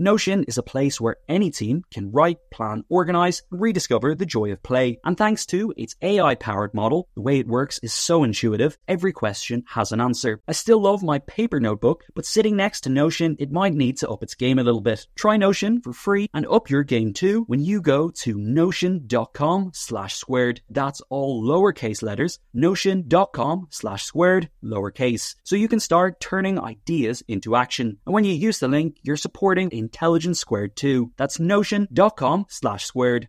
Notion is a place where any team can write, plan, organize, and rediscover the joy of play. And thanks to its AI powered model, the way it works is so intuitive, every question has an answer. I still love my paper notebook, but sitting next to Notion, it might need to up its game a little bit. Try Notion for free and up your game too when you go to notion.com slash squared. That's all lowercase letters, notion.com slash squared, lowercase. So you can start turning ideas into action. And when you use the link, you're supporting Intelligence Squared too. That's notion.com slash squared.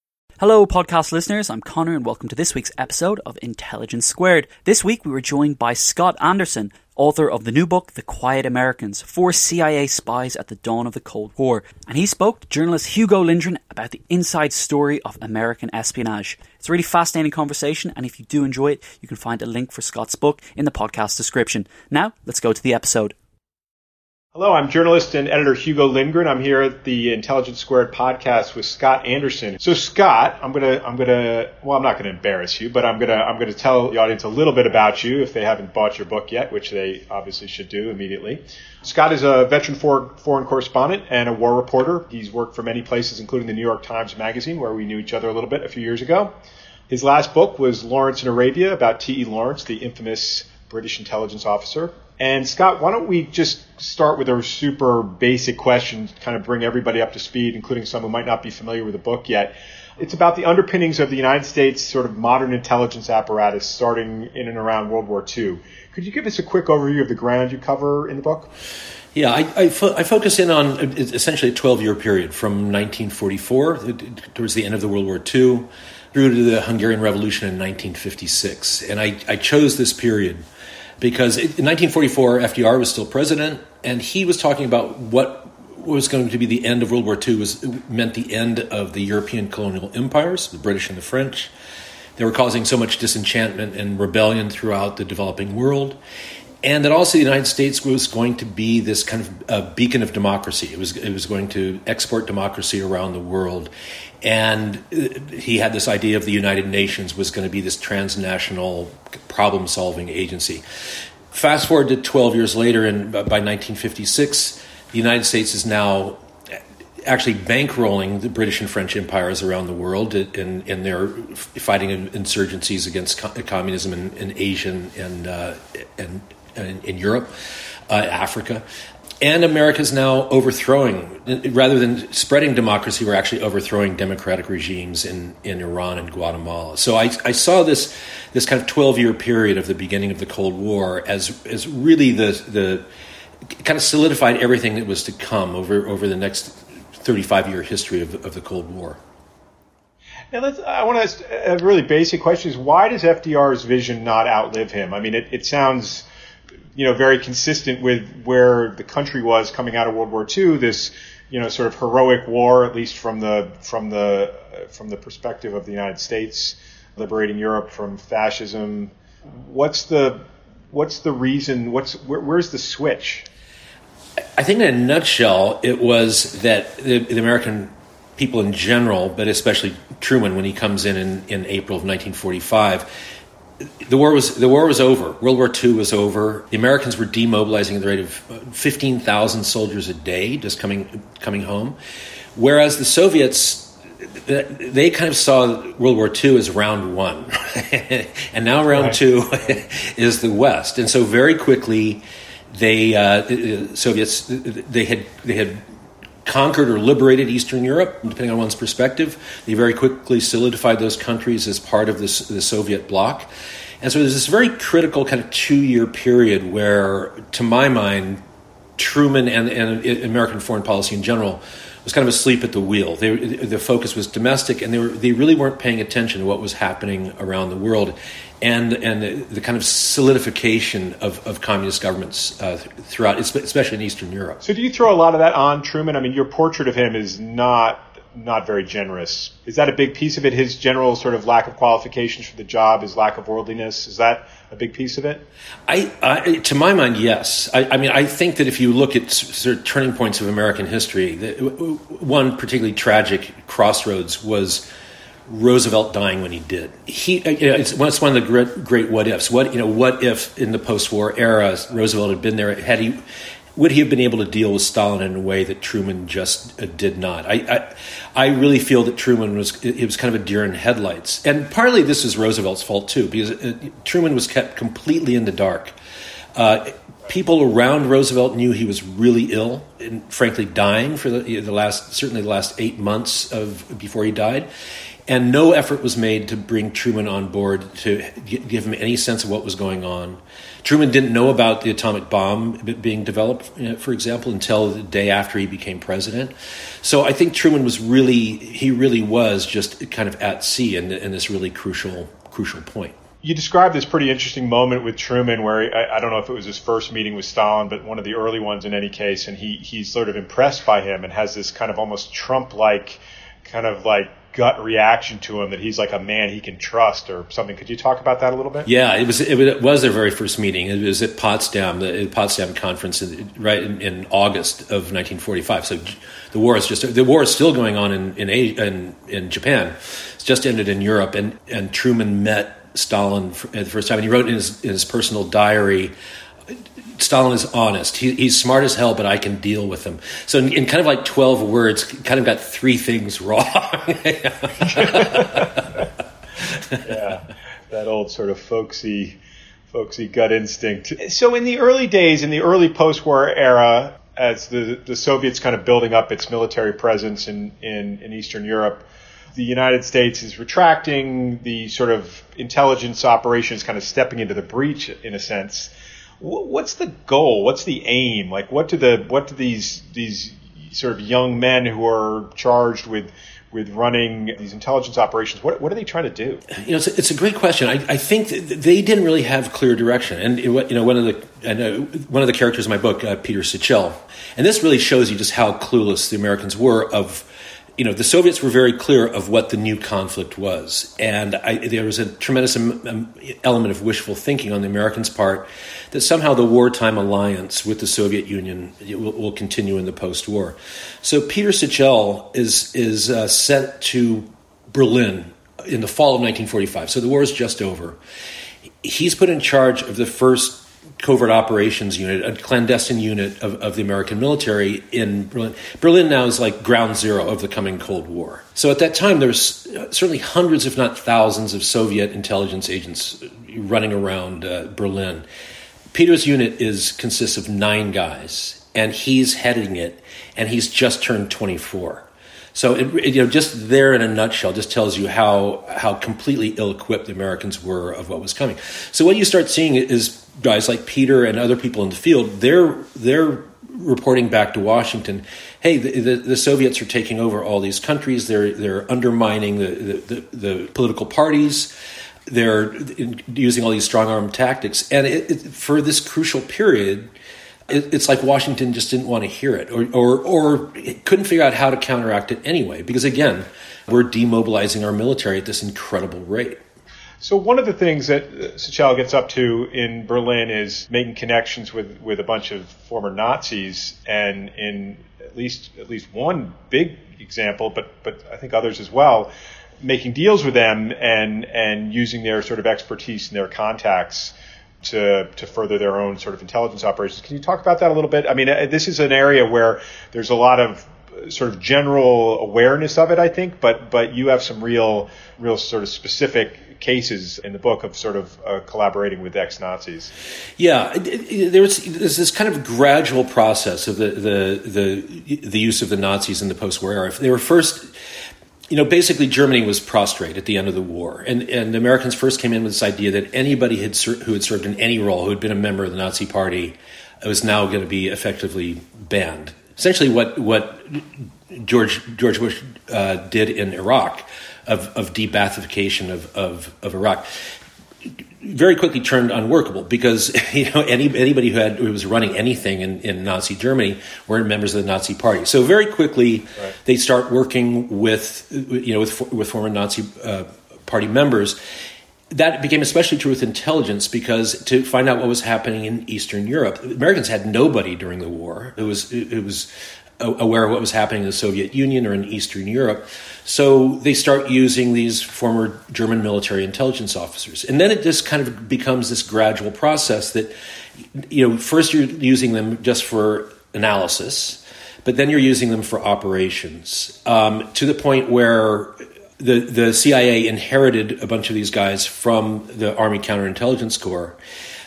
Hello, podcast listeners. I'm Connor, and welcome to this week's episode of Intelligence Squared. This week, we were joined by Scott Anderson, author of the new book, The Quiet Americans Four CIA Spies at the Dawn of the Cold War. And he spoke to journalist Hugo Lindgren about the inside story of American espionage. It's a really fascinating conversation, and if you do enjoy it, you can find a link for Scott's book in the podcast description. Now, let's go to the episode. Hello, I'm journalist and editor Hugo Lindgren. I'm here at the Intelligence Squared podcast with Scott Anderson. So Scott, I'm gonna, I'm gonna, well, I'm not gonna embarrass you, but I'm gonna, I'm gonna tell the audience a little bit about you if they haven't bought your book yet, which they obviously should do immediately. Scott is a veteran foreign correspondent and a war reporter. He's worked for many places, including the New York Times Magazine, where we knew each other a little bit a few years ago. His last book was Lawrence in Arabia about T.E. Lawrence, the infamous British intelligence officer. And Scott, why don't we just start with a super basic question, kind of bring everybody up to speed, including some who might not be familiar with the book yet. It's about the underpinnings of the United States sort of modern intelligence apparatus starting in and around World War II. Could you give us a quick overview of the ground you cover in the book? Yeah, I, I, fo- I focus in on uh, essentially a 12 year period from 1944 uh, towards the end of the World War II through to the Hungarian Revolution in 1956. And I, I chose this period because in 1944 FDR was still president, and he was talking about what was going to be the end of World War II was meant the end of the European colonial empires, the British and the French. They were causing so much disenchantment and rebellion throughout the developing world. And that also the United States was going to be this kind of a beacon of democracy. It was, it was going to export democracy around the world. And uh, he had this idea of the United Nations was going to be this transnational problem solving agency. Fast forward to 12 years later, and by 1956, the United States is now actually bankrolling the British and French empires around the world, and, and they're fighting insurgencies against communism in, in Asia and, uh, and, and in Europe, uh, Africa and America is now overthrowing, rather than spreading democracy, we're actually overthrowing democratic regimes in, in Iran and Guatemala. So I, I saw this this kind of twelve year period of the beginning of the Cold War as as really the the kind of solidified everything that was to come over over the next thirty five year history of, of the Cold War. Now, I want to ask a really basic question: Is why does FDR's vision not outlive him? I mean, it, it sounds you know, very consistent with where the country was coming out of World War II. This, you know, sort of heroic war, at least from the from the uh, from the perspective of the United States, liberating Europe from fascism. What's the what's the reason? What's where, where's the switch? I think, in a nutshell, it was that the, the American people in general, but especially Truman when he comes in in, in April of 1945 the war was the war was over. World War II was over. The Americans were demobilizing at the rate of fifteen thousand soldiers a day, just coming coming home, whereas the Soviets they kind of saw World War II as round one, and now round right. two is the West, and so very quickly they uh, the Soviets they had they had conquered or liberated Eastern Europe, depending on one's perspective. They very quickly solidified those countries as part of this, the Soviet bloc. And so there's this very critical kind of two year period where, to my mind, Truman and, and American foreign policy in general was kind of asleep at the wheel. They, the focus was domestic, and they, were, they really weren't paying attention to what was happening around the world and, and the, the kind of solidification of, of communist governments uh, throughout, especially in Eastern Europe. So, do you throw a lot of that on Truman? I mean, your portrait of him is not not very generous. Is that a big piece of it? His general sort of lack of qualifications for the job, his lack of worldliness, is that a big piece of it? I, I to my mind, yes. I, I, mean, I think that if you look at sort of turning points of American history, one particularly tragic crossroads was Roosevelt dying when he did. He, you know, it's, it's one of the great, great what ifs. What you know, what if in the post-war era Roosevelt had been there? Had he would he have been able to deal with Stalin in a way that Truman just uh, did not? I, I, I really feel that Truman was it was kind of a deer in headlights, and partly this is Roosevelt's fault too, because uh, Truman was kept completely in the dark. Uh, people around Roosevelt knew he was really ill and frankly dying for the, the last certainly the last eight months of before he died, and no effort was made to bring Truman on board to give him any sense of what was going on. Truman didn't know about the atomic bomb being developed, for example, until the day after he became president. So I think Truman was really, he really was just kind of at sea in, in this really crucial, crucial point. You described this pretty interesting moment with Truman, where he, I, I, don't know if it was his first meeting with Stalin, but one of the early ones in any case, and he he's sort of impressed by him and has this kind of almost Trump-like, kind of like gut reaction to him that he's like a man he can trust or something. Could you talk about that a little bit? Yeah, it was it was their very first meeting. It was at Potsdam, the Potsdam conference, right in, in August of 1945. So the war is just the war is still going on in in, in, in Japan. It's just ended in Europe, and and Truman met Stalin for the first time, and he wrote in his, in his personal diary Stalin is honest. He, he's smart as hell, but I can deal with him. So, in, in, kind of like 12 words, kind of got three things wrong. yeah, that old sort of folksy, folksy gut instinct. So, in the early days, in the early post war era, as the, the Soviets kind of building up its military presence in, in, in Eastern Europe, the United States is retracting, the sort of intelligence operations kind of stepping into the breach in a sense what's the goal? What's the aim? Like, what do the what do these these sort of young men who are charged with with running these intelligence operations? What, what are they trying to do? You know, it's a, it's a great question. I, I think they didn't really have clear direction. And you know, one of the and, one of the characters in my book, uh, Peter Sichel, and this really shows you just how clueless the Americans were of you know, the Soviets were very clear of what the new conflict was. And I, there was a tremendous element of wishful thinking on the Americans' part that somehow the wartime alliance with the Soviet Union will, will continue in the post war. So Peter Sichel is, is uh, sent to Berlin in the fall of 1945. So the war is just over. He's put in charge of the first covert operations unit, a clandestine unit of, of the American military in Berlin. Berlin now is like ground zero of the coming Cold War. So at that time, there's certainly hundreds, if not thousands, of Soviet intelligence agents running around uh, Berlin. Peter's unit is consists of nine guys, and he's heading it, and he's just turned 24. So it, you know, just there in a nutshell, just tells you how how completely ill-equipped the Americans were of what was coming. So what you start seeing is guys like Peter and other people in the field. They're they're reporting back to Washington, hey, the, the, the Soviets are taking over all these countries. They're they're undermining the the, the political parties. They're using all these strong arm tactics, and it, it, for this crucial period it, it's like Washington just didn't want to hear it or, or, or couldn't figure out how to counteract it anyway. Because again, we're demobilizing our military at this incredible rate. So one of the things that Sichel gets up to in Berlin is making connections with, with a bunch of former Nazis, and in at least at least one big example, but but I think others as well, making deals with them and and using their sort of expertise and their contacts to to further their own sort of intelligence operations. Can you talk about that a little bit? I mean, uh, this is an area where there's a lot of sort of general awareness of it, I think, but but you have some real real sort of specific cases in the book of sort of uh, collaborating with ex Nazis. Yeah, there was there's this kind of gradual process of the the the, the use of the Nazis in the post-war era. They were first you know, basically Germany was prostrate at the end of the war, and and Americans first came in with this idea that anybody had ser- who had served in any role, who had been a member of the Nazi Party, was now going to be effectively banned. Essentially, what what George George Bush uh, did in Iraq of of de-Baathification of, of of Iraq very quickly turned unworkable because you know any, anybody who had who was running anything in, in Nazi Germany were members of the Nazi Party. So very quickly right. they start working with you know with with former Nazi uh, Party members. That became especially true with intelligence because to find out what was happening in Eastern Europe, Americans had nobody during the war. It was it was aware of what was happening in the Soviet Union or in Eastern Europe. So they start using these former German military intelligence officers. And then it just kind of becomes this gradual process that, you know, first you're using them just for analysis, but then you're using them for operations um, to the point where the, the CIA inherited a bunch of these guys from the Army Counterintelligence Corps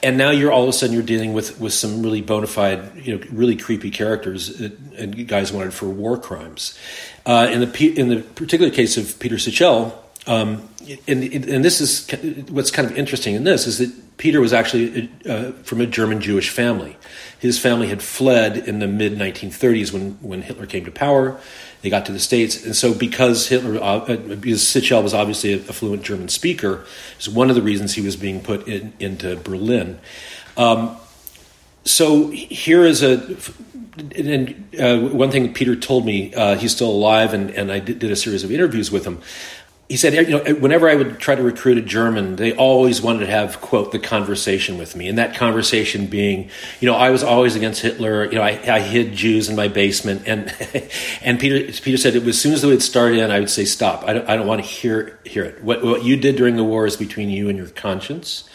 and now you're all of a sudden you're dealing with with some really bona fide, you know, really creepy characters and guys wanted for war crimes. Uh, in the in the particular case of Peter Sichel, um, and, and this is what's kind of interesting in this is that Peter was actually uh, from a German Jewish family. His family had fled in the mid 1930s when when Hitler came to power. They got to the states, and so because Hitler, uh, uh, because Sichel was obviously a, fluent German speaker, is one of the reasons he was being put in, into Berlin. Um, so here is a and uh, one thing Peter told me, uh, he's still alive, and, and I did, did, a series of interviews with him he said, you know, whenever I would try to recruit a German, they always wanted to have, quote, the conversation with me. And that conversation being, you know, I was always against Hitler. You know, I, I hid Jews in my basement. And, and Peter, Peter said, was, as soon as they would start in, I would say, stop. I don't, I don't want to hear, hear it. What, what you did during the war is between you and your conscience.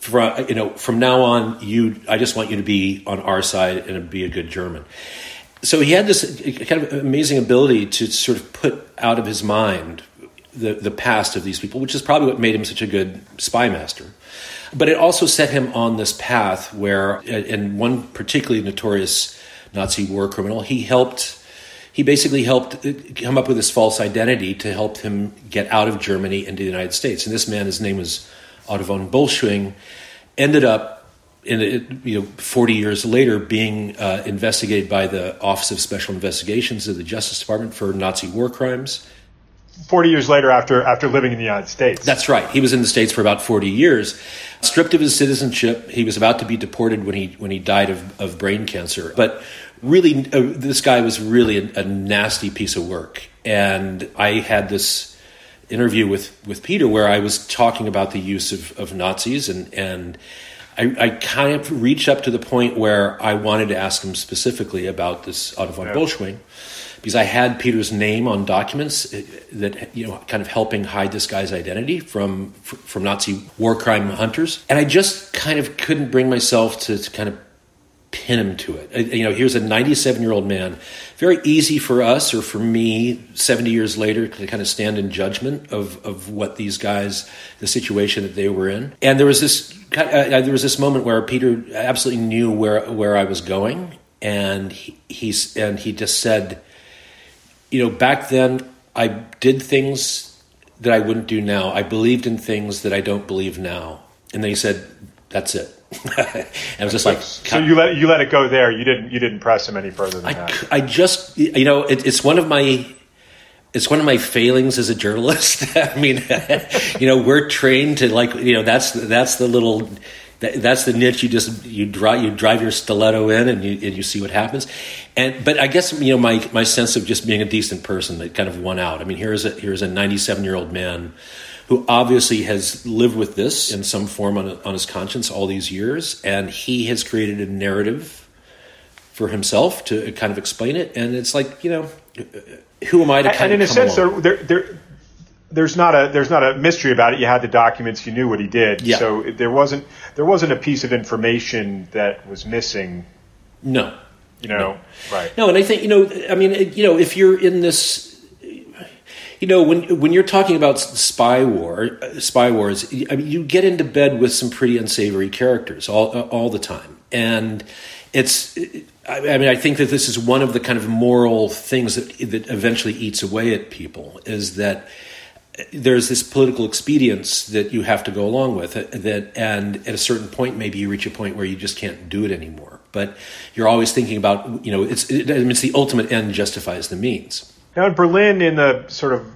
From, you know, from now on, you, I just want you to be on our side and be a good German so he had this kind of amazing ability to sort of put out of his mind the, the past of these people, which is probably what made him such a good spy master. But it also set him on this path where, in one particularly notorious Nazi war criminal, he helped. He basically helped come up with this false identity to help him get out of Germany into the United States. And this man, his name was Otto von Bolschwing, ended up in you know 40 years later being uh, investigated by the Office of Special Investigations of the Justice Department for Nazi war crimes 40 years later after after living in the United States. That's right. He was in the States for about 40 years. Stripped of his citizenship, he was about to be deported when he when he died of, of brain cancer. But really, uh, this guy was really a, a, nasty piece of work. And I had this interview with, with Peter where I was talking about the use of, of Nazis and and I, I, kind of reached up to the point where I wanted to ask him specifically about this Otto von yeah. Bolschwing because I had Peter's name on documents uh, that you know kind of helping hide this guy's identity from from Nazi war crime hunters, and I just kind of couldn't bring myself to, to kind of pin him to it. Uh, you know, here's a 97 year old man. Very easy for us or for me, 70 years later, to kind of stand in judgment of of what these guys, the situation that they were in. And there was this uh, there was this moment where Peter absolutely knew where where I was going, and he, he's and he just said you know, back then I did things that I wouldn't do now. I believed in things that I don't believe now. And then he said, "That's it." and I was just like, "So you let you let it go there. You didn't you didn't press him any further than I, that." I just you know it, it's one of my it's one of my failings as a journalist. I mean, you know, we're trained to like you know that's that's the little that, that's the niche you just you drive you drive your stiletto in and you and you see what happens. And but I guess you know my my sense of just being a decent person that kind of won out. I mean here's a here's a 97 year old man who obviously has lived with this in some form on, on his conscience all these years. And he has created a narrative for himself to kind of explain it. And it's like you know who am I to kind and of in a sense there, there there's not a there's not a mystery about it. You had the documents, you knew what he did. Yeah. So there wasn't there wasn't a piece of information that was missing. No, You know, no. right? No, and I think you know. I mean, you know, if you're in this you know when when you're talking about spy war spy wars I mean, you get into bed with some pretty unsavory characters all all the time and it's I mean I think that this is one of the kind of moral things that that eventually eats away at people is that there's this political expedience that you have to go along with uh, that and at a certain point maybe you reach a point where you just can't do it anymore but you're always thinking about you know it's it, it's the ultimate end justifies the means now in Berlin in the sort of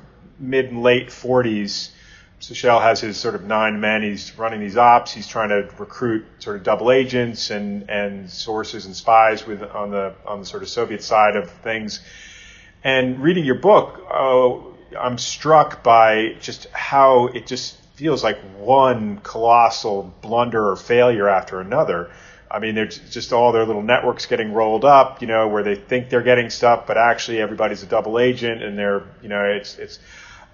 mid and late 40s Sichel has his sort of nine men. He's running these ops. He's trying to recruit sort of double agents and, and sources and spies with on the on the sort of Soviet side of things. And reading your book, oh, I'm struck by just how it just feels like one colossal blunder or failure after another. I mean, there's just all their little networks getting rolled up, you know, where they think they're getting stuff, but actually everybody's a double agent, and they're, you know, it's it's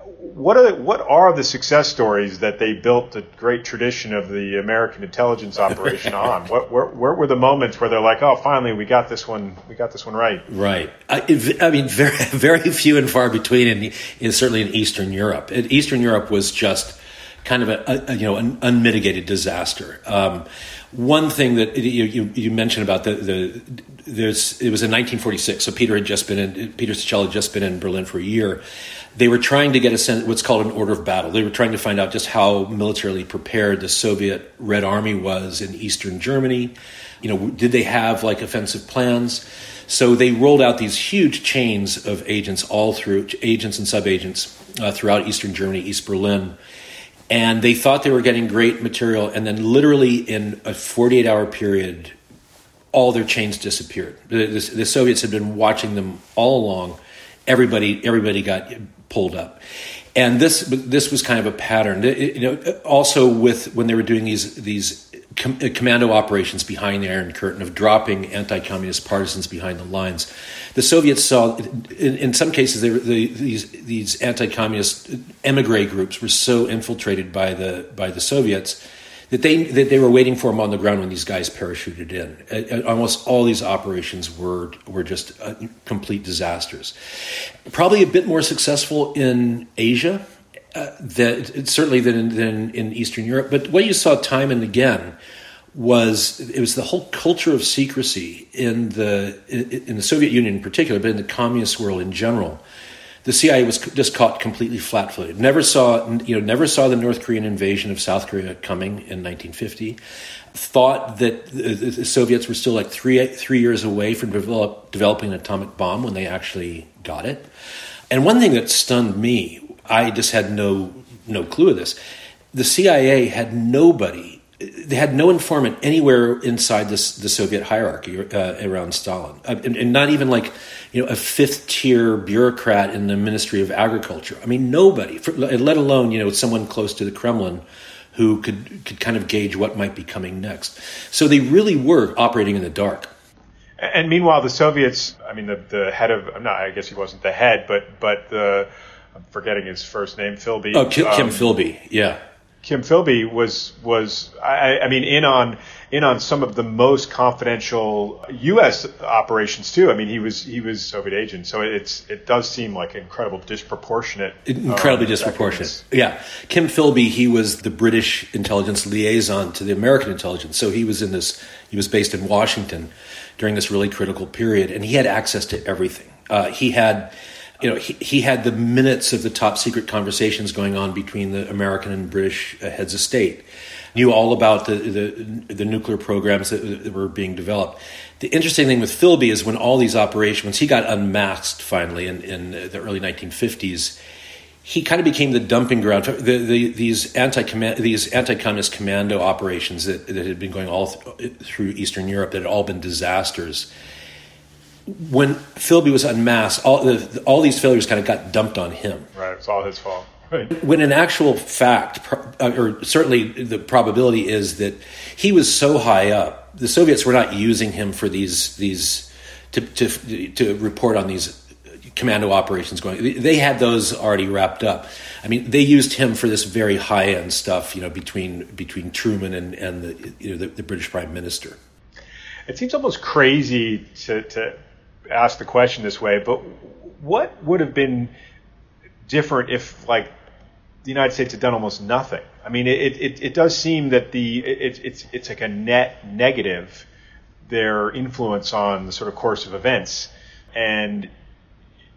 what are what are the success stories that they built the great tradition of the American intelligence operation on? What where, where, were the moments where they're like, oh, finally we got this one, we got this one right? Right. I, I mean, very very few and far between, in, in certainly in Eastern Europe. Eastern Europe was just kind of a, a you know an unmitigated disaster. Um, one thing that you, you, you, mentioned about the, the there's it was in 1946, so Peter had just been in Peter Sichel had just been in Berlin for a year they were trying to get a sense, what's called an order of battle. They were trying to find out just how militarily prepared the Soviet Red Army was in Eastern Germany. You know, did they have like offensive plans? So they rolled out these huge chains of agents all through agents and subagents uh, throughout Eastern Germany, East Berlin, and they thought they were getting great material. And then, literally in a 48 hour period, all their chains disappeared. The, the, the Soviets had been watching them all along everybody everybody got pulled up. And this this was kind of a pattern. It, you know, also with when they were doing these these com- uh, commando operations behind the Iron Curtain of dropping anti-communist partisans behind the lines, the Soviets saw in, in some cases they were, the, these these anti-communist emigre groups were so infiltrated by the by the Soviets that they that they were waiting for him on the ground when these guys parachuted in. Uh, uh, almost all these operations were were just uh, complete disasters. Probably a bit more successful in Asia, uh, that certainly than than in Eastern Europe. But what you saw time and again was it was the whole culture of secrecy in the in the Soviet Union in particular, but in the communist world in general the CIA was just caught completely flat-footed. Never saw, you know, never saw the North Korean invasion of South Korea coming in 1950. Thought that the Soviets were still like three three years away from develop, developing an atomic bomb when they actually got it. And one thing that stunned me, I just had no no clue of this. The CIA had nobody they had no informant anywhere inside this, the Soviet hierarchy uh, around Stalin, uh, and, and, not even like you know a fifth tier bureaucrat in the Ministry of Agriculture. I mean, nobody, for, let alone you know someone close to the Kremlin who could could kind of gauge what might be coming next. So they really were operating in the dark. And meanwhile, the Soviets, I mean, the, the head of, I'm not, I guess he wasn't the head, but but the, I'm forgetting his first name, Philby. Oh, Kim, um, Kim Philby, yeah. Kim Philby was was I, I, mean in on in on some of the most confidential U.S. operations too. I mean he was he was Soviet agent, so it's it does seem like incredible disproportionate, incredibly um, disproportionate. Yeah, Kim Philby he was the British intelligence liaison to the American intelligence, so he was in this he was based in Washington during this really critical period, and he had access to everything. Uh, he had you know, he, he had the minutes of the top secret conversations going on between the American and British uh, heads of state. Knew all about the, the, the nuclear programs that, that, were being developed. The interesting thing with Philby is when all these operations, he got unmasked finally in, in the early 1950s, he kind of became the dumping ground. The, the, these anti these anti communist commando operations that, that had been going all th- through Eastern Europe that had all been disasters when Philby was unmasked, all the, all these failures kind of got dumped on him. Right, it's all his fault. Right. When in actual fact, uh, or certainly the probability is that he was so high up, the Soviets were not using him for these these to to, to report on these commando operations going. They had those already wrapped up. I mean, they used him for this very high end stuff, you know, between between Truman and and the you know the, the British Prime Minister. it seems almost crazy to, to ask the question this way, but what would have been different if like the United States had done almost nothing? I mean, it, it, it does seem that the it, it's it's like a net negative their influence on the sort of course of events, and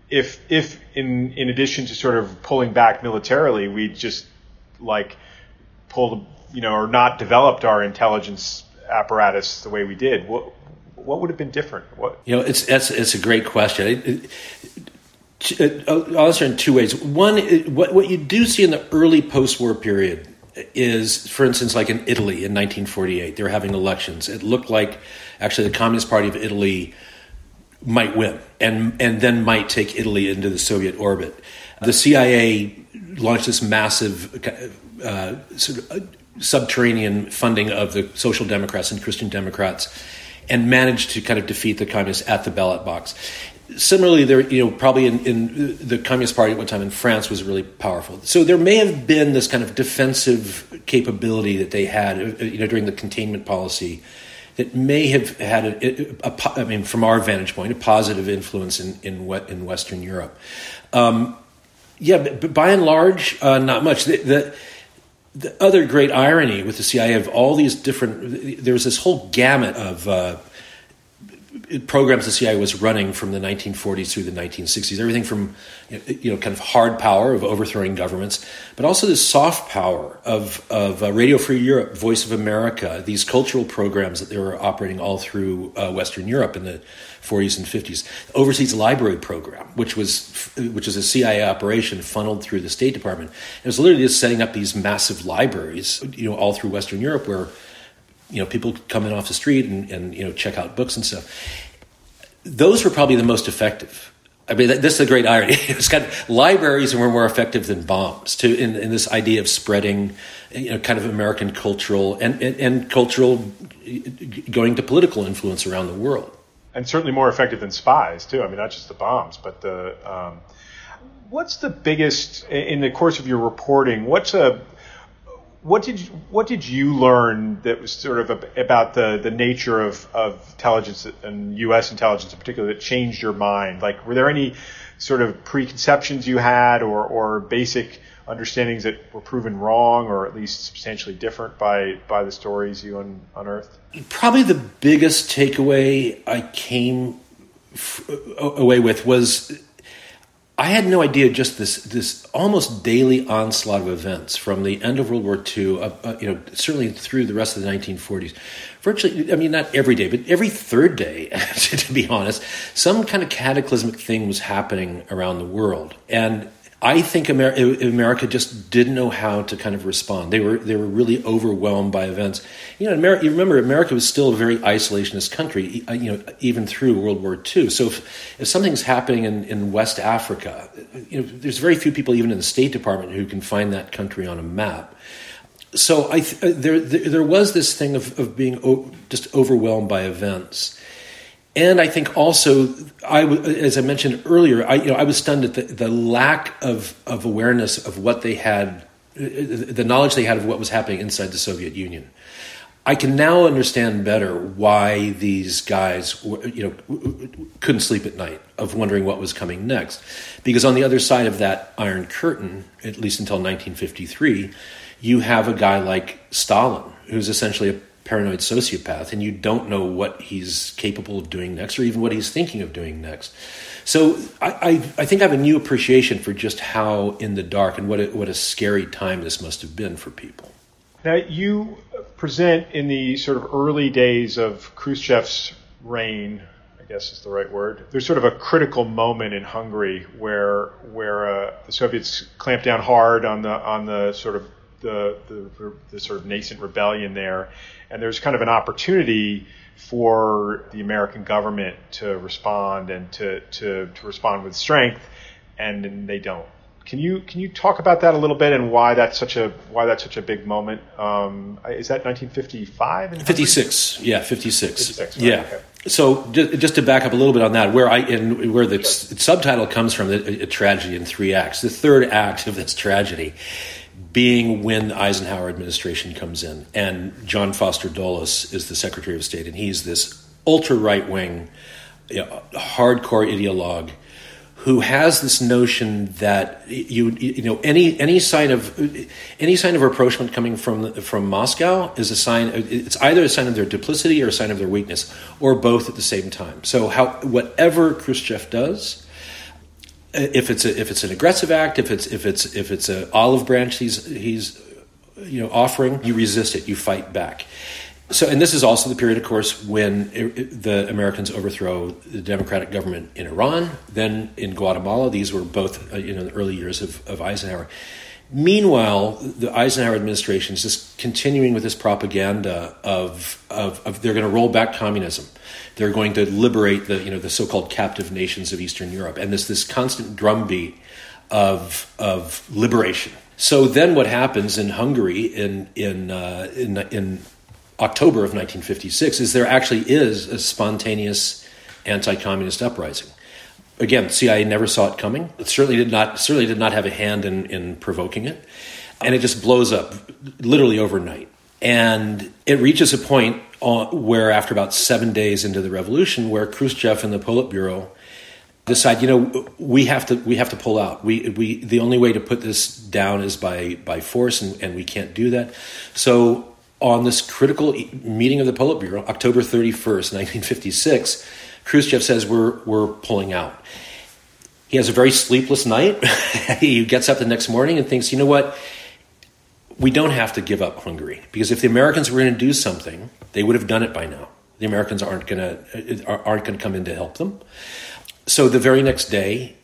if if in in addition to sort of pulling back militarily, we just like pulled you know or not developed our intelligence apparatus the way we did, what what would have been different? What you know, it's it's, it's a great question. It, it, I'll answer in two ways. One, what what you do see in the early post-war period is, for instance, like in Italy in 1948, they were having elections. It looked like actually the Communist Party of Italy might win and and then might take Italy into the Soviet orbit. The CIA launched this massive uh, sort of uh, subterranean funding of the Social Democrats and Christian Democrats, and managed to kind of defeat the communists at the ballot box. Similarly, there, you know, probably in, in the Communist Party at one time in France was really powerful. So there may have been this kind of defensive capability that they had, uh, you know, during the containment policy that may have had a, a, a, I mean, from our vantage point, a positive influence in in, in Western Europe. Um, yeah, but, but, by and large, uh, not much. The, the, the other great irony with the CIA of all these different, there was this whole gamut of uh, programs the CIA was running from the 1940s through the 1960s. Everything from, you know, kind of hard power of overthrowing governments, but also this soft power of, of uh, Radio Free Europe, Voice of America, these cultural programs that they were operating all through uh, Western Europe in the 40s and 50s. Overseas Library Program, which was which is a CIA operation funneled through the State Department. It was literally just setting up these massive libraries, you know, all through Western Europe where you know people come in off the street and, and you know check out books and stuff. Those were probably the most effective. I mean, this is a great irony. It was kind of libraries were more effective than bombs to in, in this idea of spreading, you know, kind of American cultural and, and, and cultural going to political influence around the world and certainly more effective than spies too. I mean, not just the bombs, but the. Um, what's the biggest in the course of your reporting? What's a what did you, what did you learn that was sort of a, about the, the nature of, of intelligence and U.S. intelligence in particular that changed your mind? Like, were there any sort of preconceptions you had, or, or basic understandings that were proven wrong or at least substantially different by by the stories you un- unearthed? Probably the biggest takeaway I came f- away with was I had no idea just this this almost daily onslaught of events from the end of World War II, uh, uh, you know, certainly through the rest of the 1940s. Virtually, I mean, not every day, but every third day, to be honest, some kind of cataclysmic thing was happening around the world, and I think America just didn't know how to kind of respond. They were they were really overwhelmed by events. You know, America, you remember America was still a very isolationist country. Uh, you know, even through World War II. So if, if something's happening in, in West Africa, you know, there's very few people even in the State Department who can find that country on a map. So I uh, there, there, there was this thing of of being o- just overwhelmed by events and I think also, I as I mentioned earlier, I you know I was stunned at the, the lack of of awareness of what they had, the knowledge they had of what was happening inside the Soviet Union. I can now understand better why these guys, you know, couldn't sleep at night of wondering what was coming next, because on the other side of that Iron Curtain, at least until 1953, you have a guy like Stalin, who's essentially a paranoid sociopath and you don't know what he's capable of doing next or even what he's thinking of doing next. So I, I, I, think I have a new appreciation for just how in the dark and what a, what a scary time this must have been for people. Now, you present in the sort of early days of Khrushchev's reign, I guess is the right word. There's sort of a critical moment in Hungary where where uh, the Soviets clamped down hard on the on the sort of the, the, the sort of nascent rebellion there, and there's kind of an opportunity for the American government to respond and to, to, to respond with strength, and they don't. Can you can you talk about that a little bit and why that's such a why that's such a big moment? Um, is that 1955? 56, yeah, 56. 56 right, yeah. Okay. So just to back up a little bit on that, where I in where the sure. subtitle comes from, a, a tragedy in three acts. The third act of this tragedy being when the Eisenhower administration comes in, and John Foster Dulles is the Secretary of State, and he's this ultra right wing, you know, hardcore ideologue who has this notion that you you know any any sign of any sign of approachment coming from from Moscow is a sign it's either a sign of their duplicity or a sign of their weakness or both at the same time. So how whatever Khrushchev does if it's a, if it's an aggressive act if it's if it's if it's an olive branch he's he's you know offering you resist it you fight back so, and this is also the period, of course, when it, the Americans overthrow the democratic government in Iran, then in Guatemala. These were both, uh, you know, the early years of, of Eisenhower. Meanwhile, the Eisenhower administration is just continuing with this propaganda of, of, of they're going to roll back communism. They're going to liberate the, you know, the so-called captive nations of Eastern Europe. And there's this constant drumbeat of, of liberation. So then what happens in Hungary in, in, uh, in, in October of 1956 is there actually is a spontaneous anti-communist uprising. Again, CIA never saw it coming. It certainly did not certainly did not have a hand in, in provoking it, and it just blows up literally overnight. And it reaches a point uh, where, after about seven days into the revolution, where Khrushchev and the Politburo decide, you know, we have to we have to pull out. We we the only way to put this down is by by force, and, and we can't do that. So on this critical meeting of the Politburo, October 31st, 1956, Khrushchev says we're, we're pulling out. He has a very sleepless night. he gets up the next morning and thinks, you know what? We don't have to give up Hungary because if the Americans were going to do something, they would have done it by now. The Americans aren't going to uh, aren't going to come in to help them. So the very next day,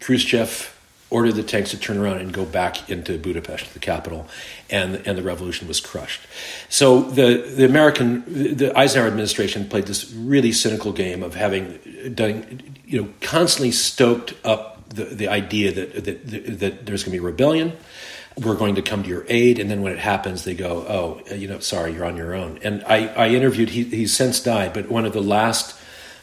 Khrushchev ordered the tanks to turn around and go back into Budapest, the capital, and and the revolution was crushed. So the the American the Eisenhower administration played this really cynical game of having done you know constantly stoked up the, the idea that, that that there's going to be rebellion. We're going to come to your aid, and then when it happens, they go, "Oh, you know, sorry, you're on your own." And I, I interviewed. He, he's since died, but one of the last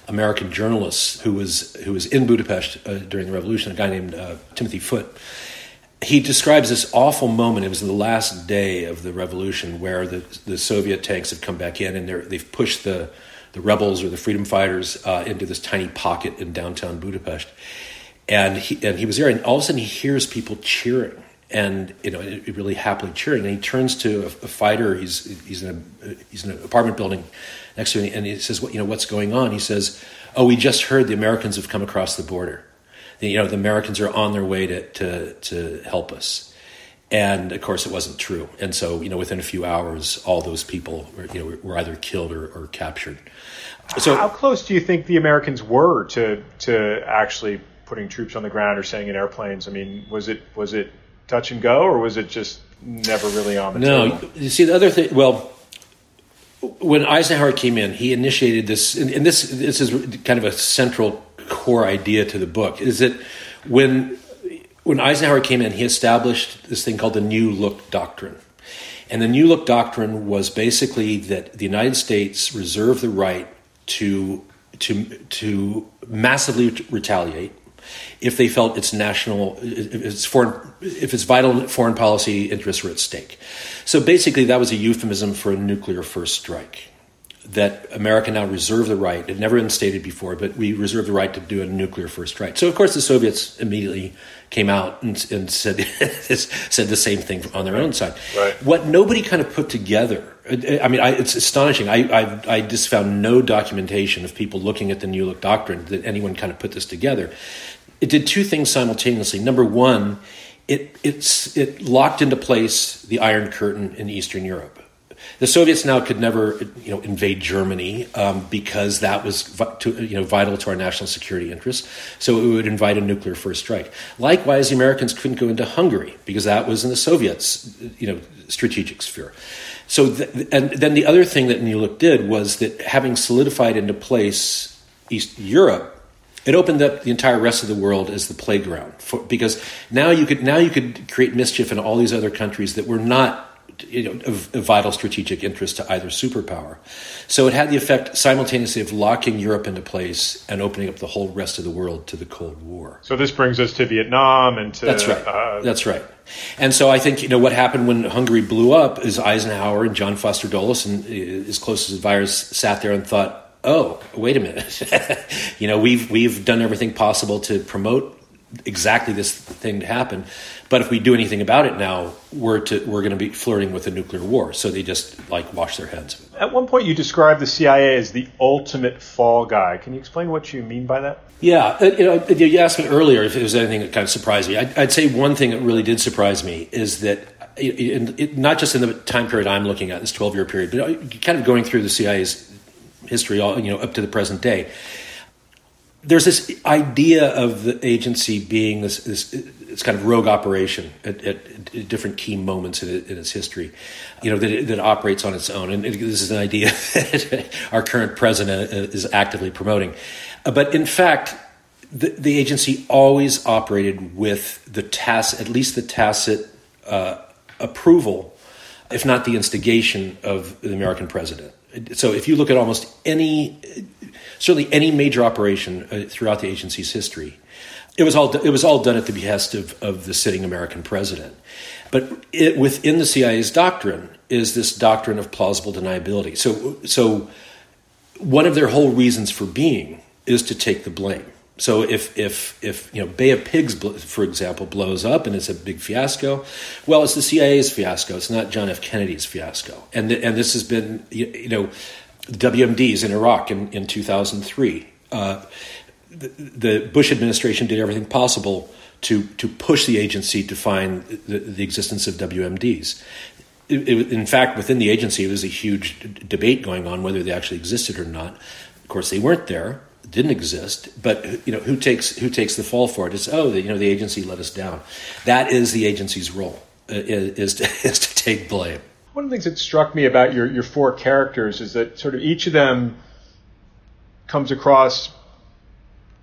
American journalist who was who was in Budapest uh, during the revolution, a guy named uh, Timothy Foote. He describes this awful moment. It was the last day of the revolution where the, the Soviet tanks have come back in and they've pushed the, the rebels or the freedom fighters uh, into this tiny pocket in downtown Budapest. And he, and he was there, and all of a sudden he hears people cheering and you know it really happily cheering. And he turns to a, a fighter. He's he's in a he's in an apartment building next to him, and he says, "What you know? What's going on?" He says, "Oh, we just heard the Americans have come across the border. The, you know, the Americans are on their way to to to help us." And of course, it wasn't true. And so, you know, within a few hours, all those people were, you know, were either killed or, or captured. So, how close do you think the Americans were to to actually putting troops on the ground or staying in airplanes? I mean, was it was it touch and go, or was it just never really on the no, table? No, you see the other thing. Well, when Eisenhower came in, he initiated this, and, and this this is kind of a central core idea to the book. Is that when when Eisenhower came in, he established this thing called the New Look Doctrine. And the New Look Doctrine was basically that the United States reserved the right to to to massively retaliate if they felt its national, its foreign, if its vital foreign policy interests were at stake. So basically, that was a euphemism for a nuclear first strike. That America now reserved the right, it never been stated before, but we reserve the right to do a nuclear first strike. So, of course, the Soviets immediately came out and, and said, said the same thing on their own side. Right. What nobody kind of put together, I mean, I, it's astonishing. I, I, I just found no documentation of people looking at the New Look Doctrine that anyone kind of put this together it did two things simultaneously. Number one, it, it's, it locked into place the Iron Curtain in Eastern Europe. The Soviets now could never, you know, invade Germany um, because that was, to, you know, vital to our national security interests. So it would invite a nuclear first strike. Likewise, the Americans couldn't go into Hungary because that was in the Soviets, you know, strategic sphere. So, th- and then the other thing that Look did was that having solidified into place East Europe, it opened up the entire rest of the world as the playground for, because now you could now you could create mischief in all these other countries that were not you know, of, of, vital strategic interest to either superpower. So it had the effect simultaneously of locking Europe into place and opening up the whole rest of the world to the Cold War. So this brings us to Vietnam and to that's right. Uh, that's right. And so I think you know what happened when Hungary blew up is Eisenhower and John Foster Dulles and his closest advisors sat there and thought, oh, wait a minute, you know, we've we've done everything possible to promote exactly this thing to happen, but if we do anything about it now, we're to we're going to be flirting with a nuclear war. So they just like wash their hands. At one point, you described the CIA as the ultimate fall guy. Can you explain what you mean by that? Yeah, uh, you know, you asked me earlier if there was anything that kind of surprised me. I'd, I'd say one thing that really did surprise me is that it, it, not just in the time period I'm looking at, this 12 year period, but uh, kind of going through the CIA's history, all, you know, up to the present day. There's this idea of the agency being this, this, this kind of rogue operation at, at, at different key moments in, in, its history, you know, that it, that operates on its own. And this is an idea that our current president uh, is actively promoting. Uh, but in fact, the, the agency always operated with the tacit, at least the tacit uh, approval, if not the instigation of the American president. So if you look at almost any, certainly any major operation uh, throughout the agency's history, it was all it was all done at the behest of, of the sitting American president. But it, within the CIA's doctrine is this doctrine of plausible deniability. So so one of their whole reasons for being is to take the blame. So if if if you know Bay of Pigs, for example, blows up and it's a big fiasco, well, it's the CIA's fiasco. It's not John F. Kennedy's fiasco. And the, and this has been you know WMDs in Iraq in in 2003. Uh, the, the, Bush administration did everything possible to to push the agency to find the, the existence of WMDs. It, it, in fact, within the agency, there was a huge d- debate going on whether they actually existed or not. Of course, they weren't there didn't exist, but you know who takes who takes the fall for it? It's oh, the, you know the agency let us down. That is the agency's role uh, is to, is to take blame. One of the things that struck me about your your four characters is that sort of each of them comes across,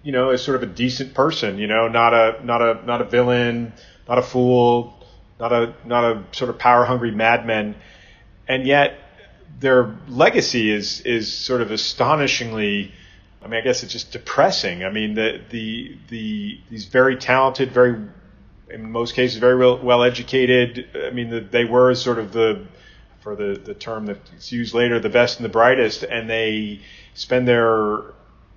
you know, as sort of a decent person. You know, not a not a not a villain, not a fool, not a not a sort of power hungry madman, and yet their legacy is is sort of astonishingly I mean, I guess it's just depressing. I mean, the the the these very talented, very in most cases very well, educated. I mean, the, they were sort of the for the the term that's used later, the best and the brightest, and they spend their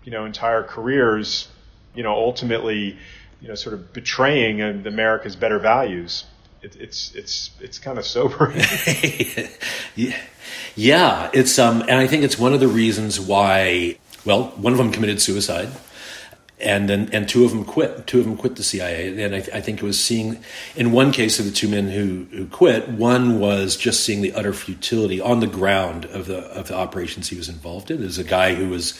you know entire careers, you know, ultimately, you know, sort of betraying America's better values. It, it's it's it's kind of sobering. yeah, yeah. It's um, and I think it's one of the reasons why well, one of them committed suicide, and then and two of them quit. Two of them quit the CIA, and I, I, think it was seeing. In one case of the two men who who quit, one was just seeing the utter futility on the ground of the of the operations he was involved in. There's a guy who was.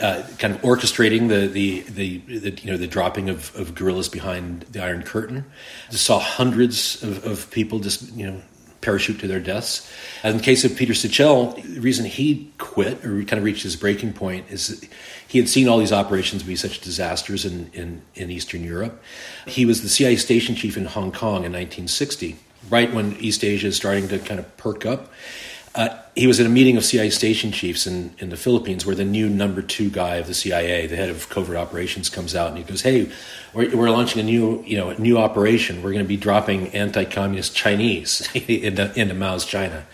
Uh, kind of orchestrating the, the, the, the, you know the dropping of, of guerrillas behind the Iron Curtain. Just saw hundreds of, of people just you know parachute to their deaths. In the case of Peter Sichel, the reason he quit or kind of reached his breaking point is he had seen all these operations be such disasters in, in, in Eastern Europe. He was the CIA station chief in Hong Kong in 1960, right when East Asia is starting to kind of perk up. Uh, he was at a meeting of CIA station chiefs in, in the Philippines where the new number two guy of the CIA, the head of covert operations, comes out and he goes, "Hey, we're, we're launching a new you know new operation. We're going to be dropping anti-communist Chinese into, into Mao's China.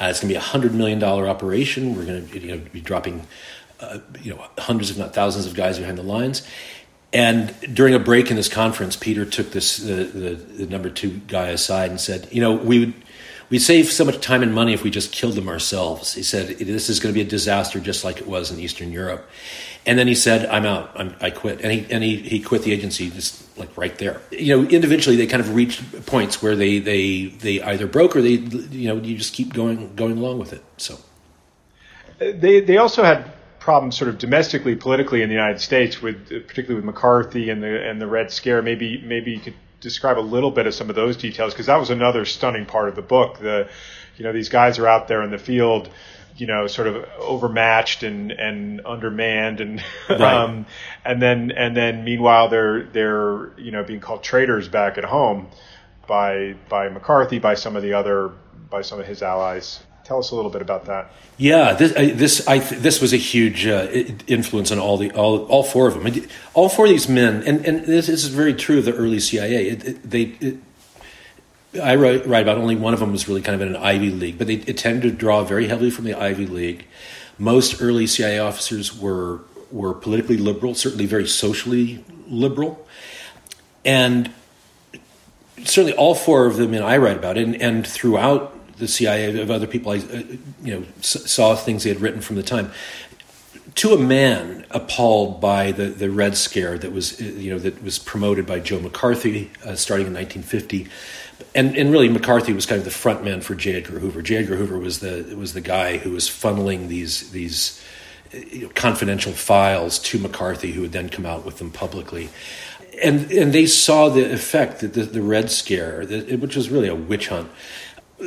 Uh, it's going to be a hundred million dollar operation. We're going to you know, be dropping uh, you know hundreds, if not thousands, of guys behind the lines." And during a break in this conference, Peter took this the, the number two guy aside and said, "You know, we would." We'd save so much time and money if we just killed them ourselves. He said, This is going to be a disaster just like it was in Eastern Europe. And then he said, I'm out. I'm, i quit. And, he, and he, he quit the agency just like right there. You know, individually, they kind of reached points where they, they, they either broke or they, you know, you just keep going, going along with it. So they, they also had problems sort of domestically, politically in the United States with, particularly with McCarthy and the, and the Red Scare. Maybe, maybe you could describe a little bit of some of those details because that was another stunning part of the book. The, you know, these guys are out there in the field, you know, sort of overmatched and and undermanned, and right. um, and then and then meanwhile they're they're you know being called traitors back at home by by McCarthy, by some of the other by some of his allies. Tell us a little bit about that. Yeah, this I, this I this was a huge uh, influence on all the all all four of them. All four of these men, and and this, is very true of the early CIA. It, it, they it, I write, write, about only one of them was really kind of in an Ivy League, but they tended to draw very heavily from the Ivy League. Most early CIA officers were were politically liberal, certainly very socially liberal, and certainly all four of them, and I write about it, and, and throughout the CIA of other people, I uh, you know saw things they had written from the time. To a man appalled by the, the Red Scare that was uh, you know that was promoted by Joe McCarthy uh, starting in 1950, and and really McCarthy was kind of the front man for J. Edgar Hoover. J. Edgar Hoover was the was the guy who was funneling these these you know, confidential files to McCarthy, who would then come out with them publicly. And and they saw the effect that the, the Red Scare, which was really a witch hunt,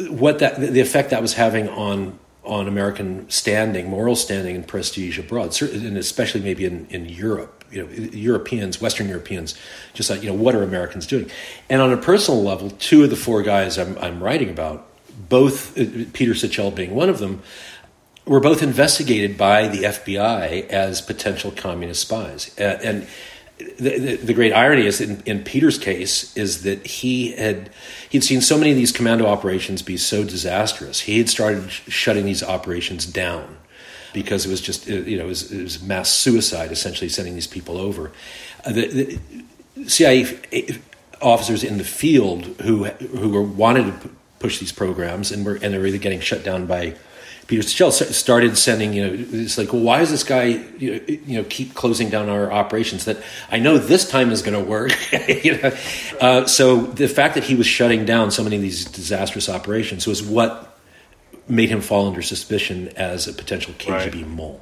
what that the effect that was having on on American standing, moral standing, and prestige abroad, and especially maybe in, in Europe. You know, Europeans, Western Europeans, just like you know, what are Americans doing? And on a personal level, two of the four guys I'm, I'm writing about, both uh, Peter Sichel being one of them, were both investigated by the FBI as potential communist spies. Uh, and the, the, great irony is in, in, Peter's case is that he had he'd seen so many of these commando operations be so disastrous. He had started shutting these operations down because it was just you know it was, it was mass suicide, essentially sending these people over. Uh, the, the CIA officers in the field who who were wanted to push these programs and were and they were either getting shut down by Peter Sichel started sending, you know, it's like, well, why does this guy, you know, keep closing down our operations that I know this time is going to work? you know? Uh, so the fact that he was shutting down so many of these disastrous operations was what made him fall under suspicion as a potential KGB right. mole.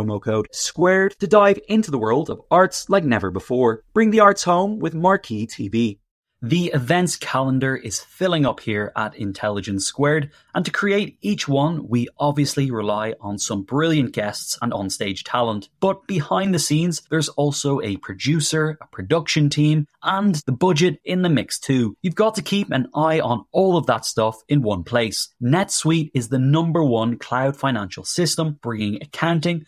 promo code SQUARED to dive into the world of arts like never before. Bring the arts home with Marquee TV. The events calendar is filling up here at Intelligence Squared, and to create each one, we obviously rely on some brilliant guests and onstage talent. But behind the scenes, there's also a producer, a production team, and the budget in the mix too. You've got to keep an eye on all of that stuff in one place. NetSuite is the number one cloud financial system, bringing accounting,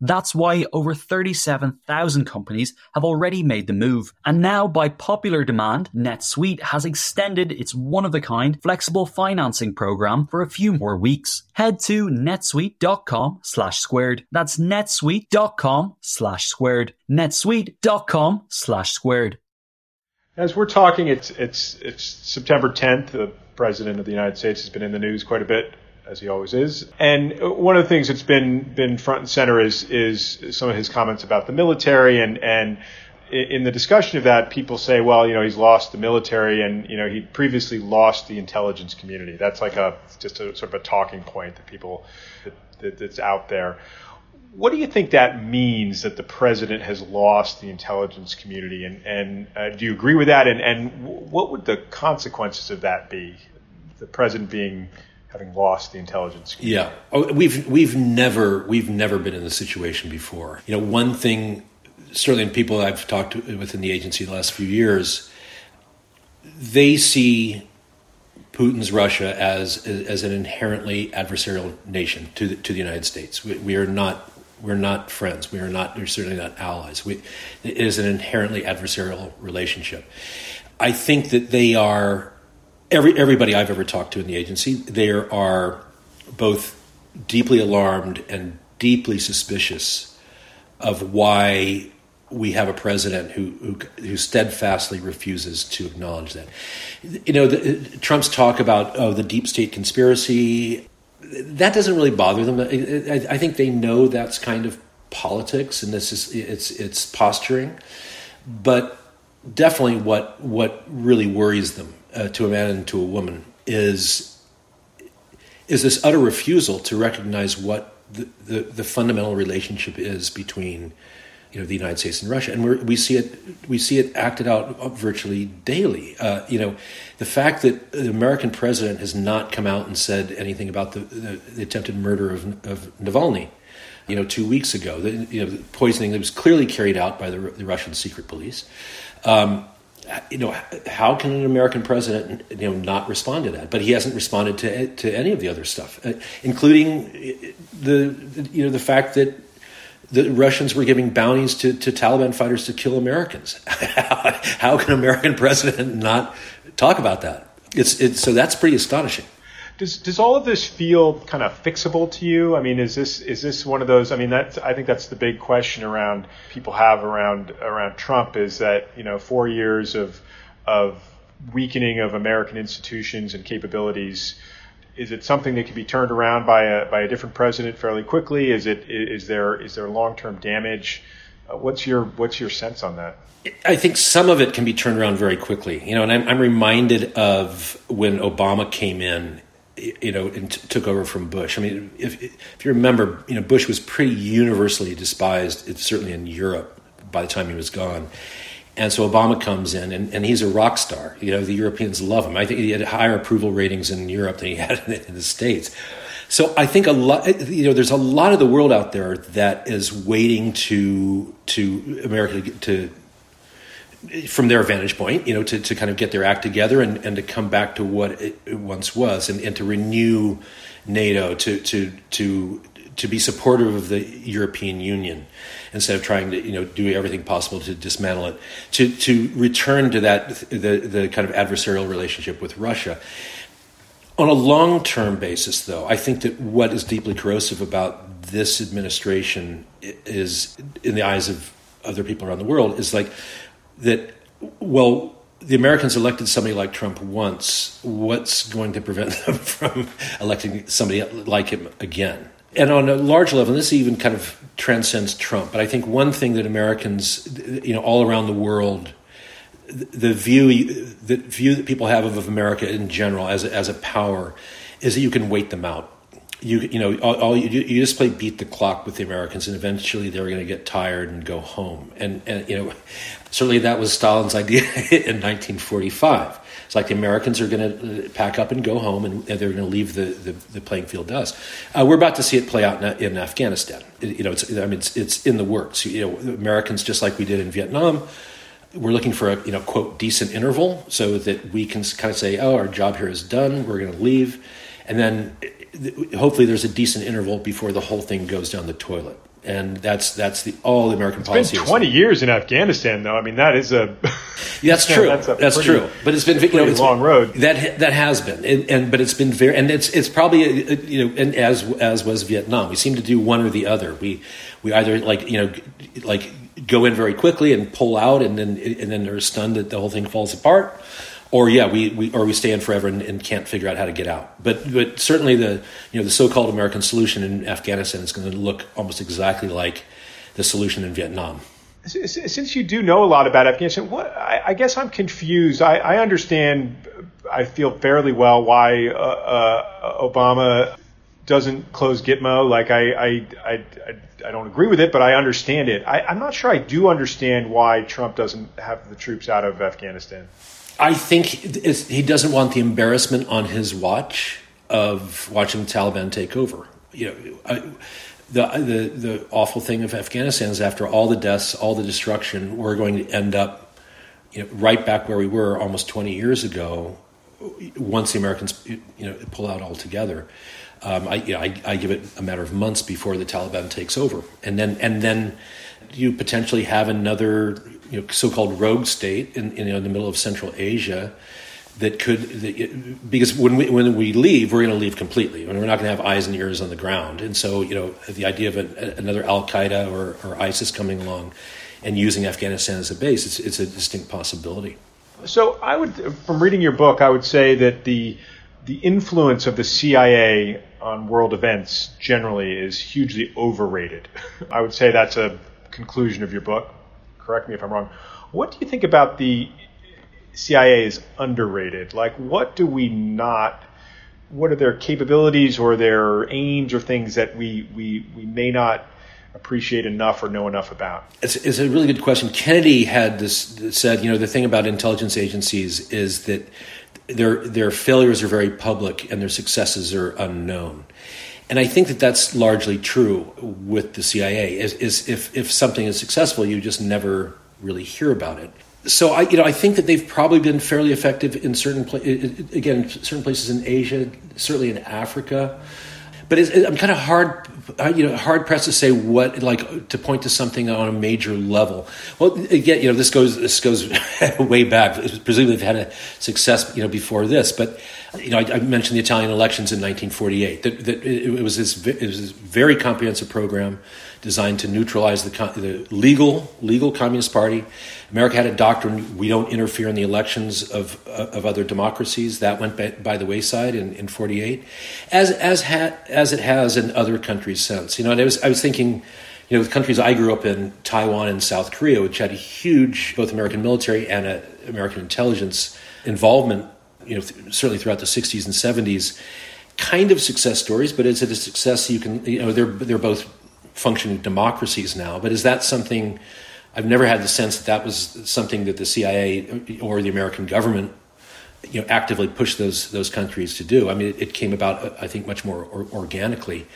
That's why over 37,000 companies have already made the move. And now, by popular demand, NetSuite has extended its one of a kind flexible financing program for a few more weeks. Head to netsuite.com slash squared. That's netsuite.com slash squared. netsuite.com slash squared. As we're talking, it's, it's, it's September 10th. The President of the United States has been in the news quite a bit as he always is. And one of the things that's been been front and center is is some of his comments about the military and and in the discussion of that, people say, well, you know, he's lost the military, and you know, he previously lost the intelligence community. That's like a just a sort of a talking point that people that, that, that's out there. What do you think that means that the president has lost the intelligence community, and and uh, do you agree with that? And and what would the consequences of that be? The president being having lost the intelligence. Community. Yeah, oh, we've we've never we've never been in this situation before. You know, one thing certainly in people I've talked to within the agency the last few years, they see Putin's Russia as as an inherently adversarial nation to the, to the United States. We, we are not we're not friends. We are not. We're certainly not allies. We, it is an inherently adversarial relationship. I think that they are every everybody I've ever talked to in the agency, there are both deeply alarmed and deeply suspicious of why we have a president who, who, who steadfastly refuses to acknowledge that. You know, the, Trump's talk about oh the deep state conspiracy that doesn't really bother them. I, I, think they know that's kind of politics and this is it's it's posturing, but definitely what what really worries them uh, to a man and to a woman is is this utter refusal to recognize what the, the, the fundamental relationship is between you know the United States and Russia, and we we see it we see it acted out virtually daily. Uh, you know, the fact that the American president has not come out and said anything about the, the, the attempted murder of, of Navalny, you know, two weeks ago, the, you know, the poisoning that was clearly carried out by the, the Russian secret police. Um, you know, how can an American president, you know, not respond to that? But he hasn't responded to to any of the other stuff, uh, including the, the you know the fact that the Russians were giving bounties to, to Taliban fighters to kill Americans. How can an American president not talk about that? It's, it's, so that's pretty astonishing. Does does all of this feel kind of fixable to you? I mean, is this is this one of those? I mean, that's I think that's the big question around people have around around Trump is that you know four years of of weakening of American institutions and capabilities is it something that can be turned around by a by a different president fairly quickly? Is it is there is there long term damage? Uh, what's your what's your sense on that? I think some of it can be turned around very quickly. You know, and I'm, I'm reminded of when Obama came in, you know, and t- took over from Bush. I mean, if if you remember, you know, Bush was pretty universally despised, certainly in Europe by the time he was gone. And so Obama comes in, and, and he's a rock star. You know, the Europeans love him. I think he had higher approval ratings in Europe than he had in the States. So I think a lot, eh, you know, there's a lot of the world out there that is waiting to to America to from their vantage point, you know, to, to kind of get their act together and, and to come back to what it once was and, and to renew NATO, to to to to be supportive of the European Union instead of trying to you know do everything possible to dismantle it. To to return to that the the kind of adversarial relationship with Russia. On a long term basis though I think that what is deeply corrosive about this administration is in the eyes of other people around the world is like that well the Americans elected somebody like Trump once. What's going to prevent them from electing somebody like him again? and on a large level, this even kind of transcends Trump. But I think one thing that Americans, you know, all around the world, the view the view that people have of America in general as a, as a power is that you can wait them out. You you know all, all you, you just play beat the clock with the Americans, and eventually they're going to get tired and go home. And and you know, certainly that was Stalin's idea in 1945 it's like the Americans are going to uh, pack up and go home, and they're going to leave the, the, the, playing field us. Uh, we're about to see it play out in, in Afghanistan. It, you know, it's, I mean, it's, it's in the works. You know, Americans, just like we did in Vietnam, we're looking for a you know quote decent interval so that we can kind of say, oh, our job here is done. We're going to leave, and then uh, hopefully there's a decent interval before the whole thing goes down the toilet and that's that's the all the American it's policy. Been twenty years in Afghanistan, though. I mean, that is a that's true. that's, that's pretty, true. But it's been you know, it's long road. That that has been, and, and, but it's been very, and it's it's probably a, a, you know, and as as was Vietnam, we seem to do one or the other. We we either like you know like go in very quickly and pull out, and then and then they're stunned that the whole thing falls apart or yeah, we, we or we stay in forever and, and, can't figure out how to get out. But but certainly the you know the so-called American solution in Afghanistan is going to look almost exactly like the solution in Vietnam. Since you do know a lot about Afghanistan, what I, I guess I'm confused. I, I, understand. I feel fairly well why uh, uh, Obama doesn't close Gitmo. Like I, I, I, I, don't agree with it, but I understand it. I, I'm not sure I do understand why Trump doesn't have the troops out of Afghanistan. I think he doesn't want the embarrassment on his watch of watching the Taliban take over. You know, I, the, the the awful thing of Afghanistan is after all the deaths, all the destruction, we're going to end up, you know, right back where we were almost 20 years ago. Once the Americans, you know, pull out altogether, um, I, you know, I, I give it a matter of months before the Taliban takes over, and then and then you potentially have another you know, so-called rogue state in, in, in the middle of Central Asia that could that, because when we when we leave, we're going to leave completely. I mean, we're not going to have eyes and ears on the ground, and so you know the idea of an, another Al Qaeda or, or ISIS coming along and using Afghanistan as a base, it's, it's a distinct possibility. So I would, from reading your book, I would say that the the influence of the CIA on world events generally is hugely overrated. I would say that's a conclusion of your book. Correct me if I'm wrong. What do you think about the CIA is underrated? Like, what do we not? What are their capabilities or their aims or things that we we, we may not appreciate enough or know enough about? It's, it's a really good question. Kennedy had this said, you know, the thing about intelligence agencies is that their their failures are very public and their successes are unknown. And I think that that's largely true with the CIA. Is, is if if something is successful, you just never really hear about it. So I, you know, I think that they've probably been fairly effective in certain pla- again certain places in Asia, certainly in Africa. But I'm kind of hard, uh, you know, hard pressed to say what like to point to something on a major level. Well, again, you know, this goes this goes way back. Presumably, they've had a success, you know, before this. But you know, I, I mentioned the Italian elections in 1948. That, that it, it, was this it was this very comprehensive program designed to neutralize the, the legal legal Communist Party. America had a doctrine: we don't interfere in the elections of of other democracies. That went by, by the wayside in, in '48, as as ha, as it has in other countries since. You know, and I was I was thinking. You know, the countries I grew up in, Taiwan and South Korea, which had a huge both American military and a, American intelligence involvement, you know, th- certainly throughout the 60s and 70s, kind of success stories, but is it a success you can, you know, they're, they're both functioning democracies now. But is that something? I've never had the sense that that was something that the CIA or the American government, you know, actively pushed those those countries to do. I mean, it, it came about, I think, much more or, organically.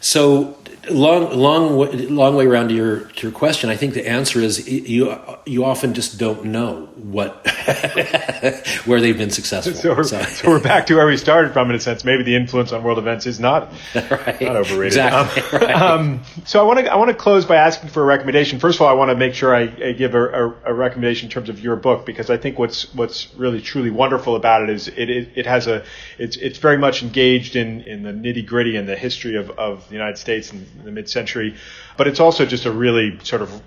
So long, long, long way around to your to your question. I think the answer is you you often just don't know what where they've been successful. So we're, so, so we're, back to where we started from in a sense. Maybe the influence on world events is not right. not overrated. Exactly. Um, right. um, so I want to I want to close by asking for a recommendation. First of all, I want to make sure I, I give a, a, a, recommendation in terms of your book because I think what's what's really truly wonderful about it is it it, it has a it's it's very much engaged in in the nitty gritty and the history of of the United States and the mid century, but it's also just a really sort of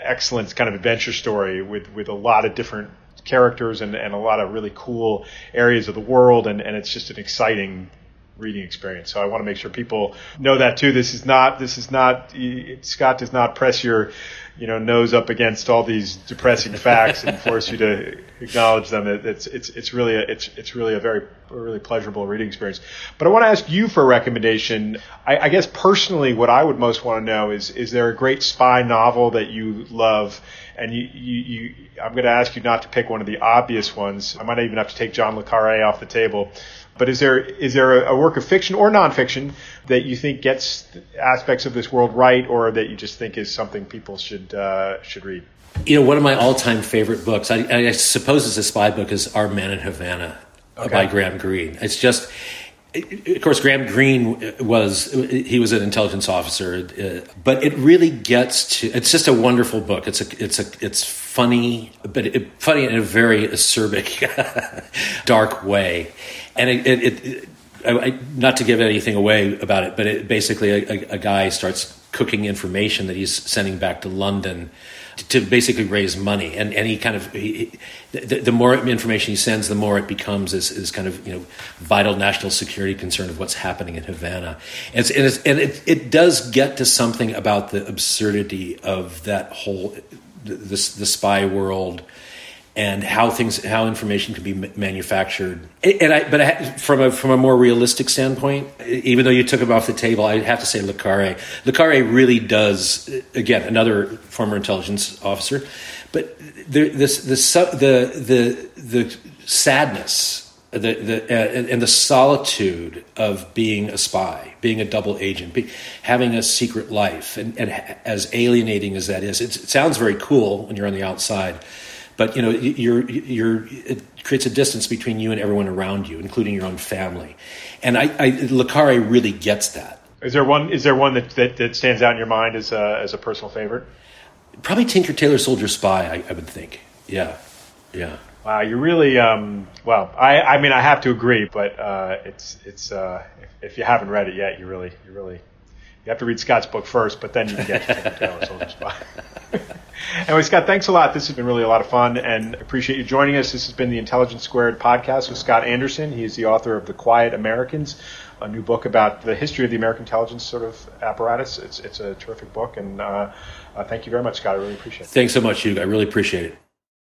excellent kind of adventure story with, with a lot of different characters and, and a lot of really cool areas of the world, and, and it's just an exciting reading experience. So I want to make sure people know that too. This is not this is not Scott does not press your you know nose up against all these depressing facts and force you to acknowledge them. It's it's it's really a, it's it's really a very a really pleasurable reading experience. But I want to ask you for a recommendation. I, I guess personally, what I would most want to know is is there a great spy novel that you love? And you, you, you I'm going to ask you not to pick one of the obvious ones. I might even have to take John le Carre off the table. But is there is there a, work of fiction or nonfiction that you think gets aspects of this world right, or that you just think is something people should uh, should read? You know, one of my all time favorite books, I, I, suppose it's a spy book, is Our Man in Havana okay. by Graham Greene. It's just of course, Graham Greene was he was an intelligence officer, uh, but it really gets to. It's just a wonderful book. It's a it's a it's funny, but it, funny in a very acerbic, dark way, and it, it, it I, not to give anything away about it, but it, basically a, a, guy starts cooking information that he's sending back to London to basically raise money. And, and he kind of, he, the, the, more information he sends, the more it becomes this, this kind of, you know, vital national security concern of what's happening in Havana. And, it's, and, it's, and it, it does get to something about the absurdity of that whole, the, the spy world and how things how information can be manufactured. And I, but I, from a from a more realistic standpoint even though you took him off the table I have to say Le Carre really does again another former intelligence officer. But the this the the the the sadness the, the, uh, and the solitude of being a spy, being a double agent, be, having a secret life, and, and, as alienating as that is, it sounds very cool when you're on the outside but you know you're, you're, it creates a distance between you and everyone around you including your own family. And i, I really gets that. Is there one is there one that, that, that stands out in your mind as a, as a personal favorite? Probably tinker tailor soldier spy I, I would think. Yeah. Yeah. Wow, you really um, well. I, I mean, I have to agree, but uh, it's it's uh, if, if, you haven't read it yet, you really you really You have to read Scott's book first, but then you can get to Tinker Tailor Soldier Spy. anyway, Scott, thanks a lot. This has been really a lot of fun, and appreciate you joining us. This has been the Intelligence Squared podcast with Scott Anderson. He is the author of The Quiet Americans, a new book about the history of the American intelligence sort of apparatus. It's it's a terrific book, and uh, uh, thank you very much, Scott. I really appreciate it. Thanks so much, Hugh. I really appreciate it.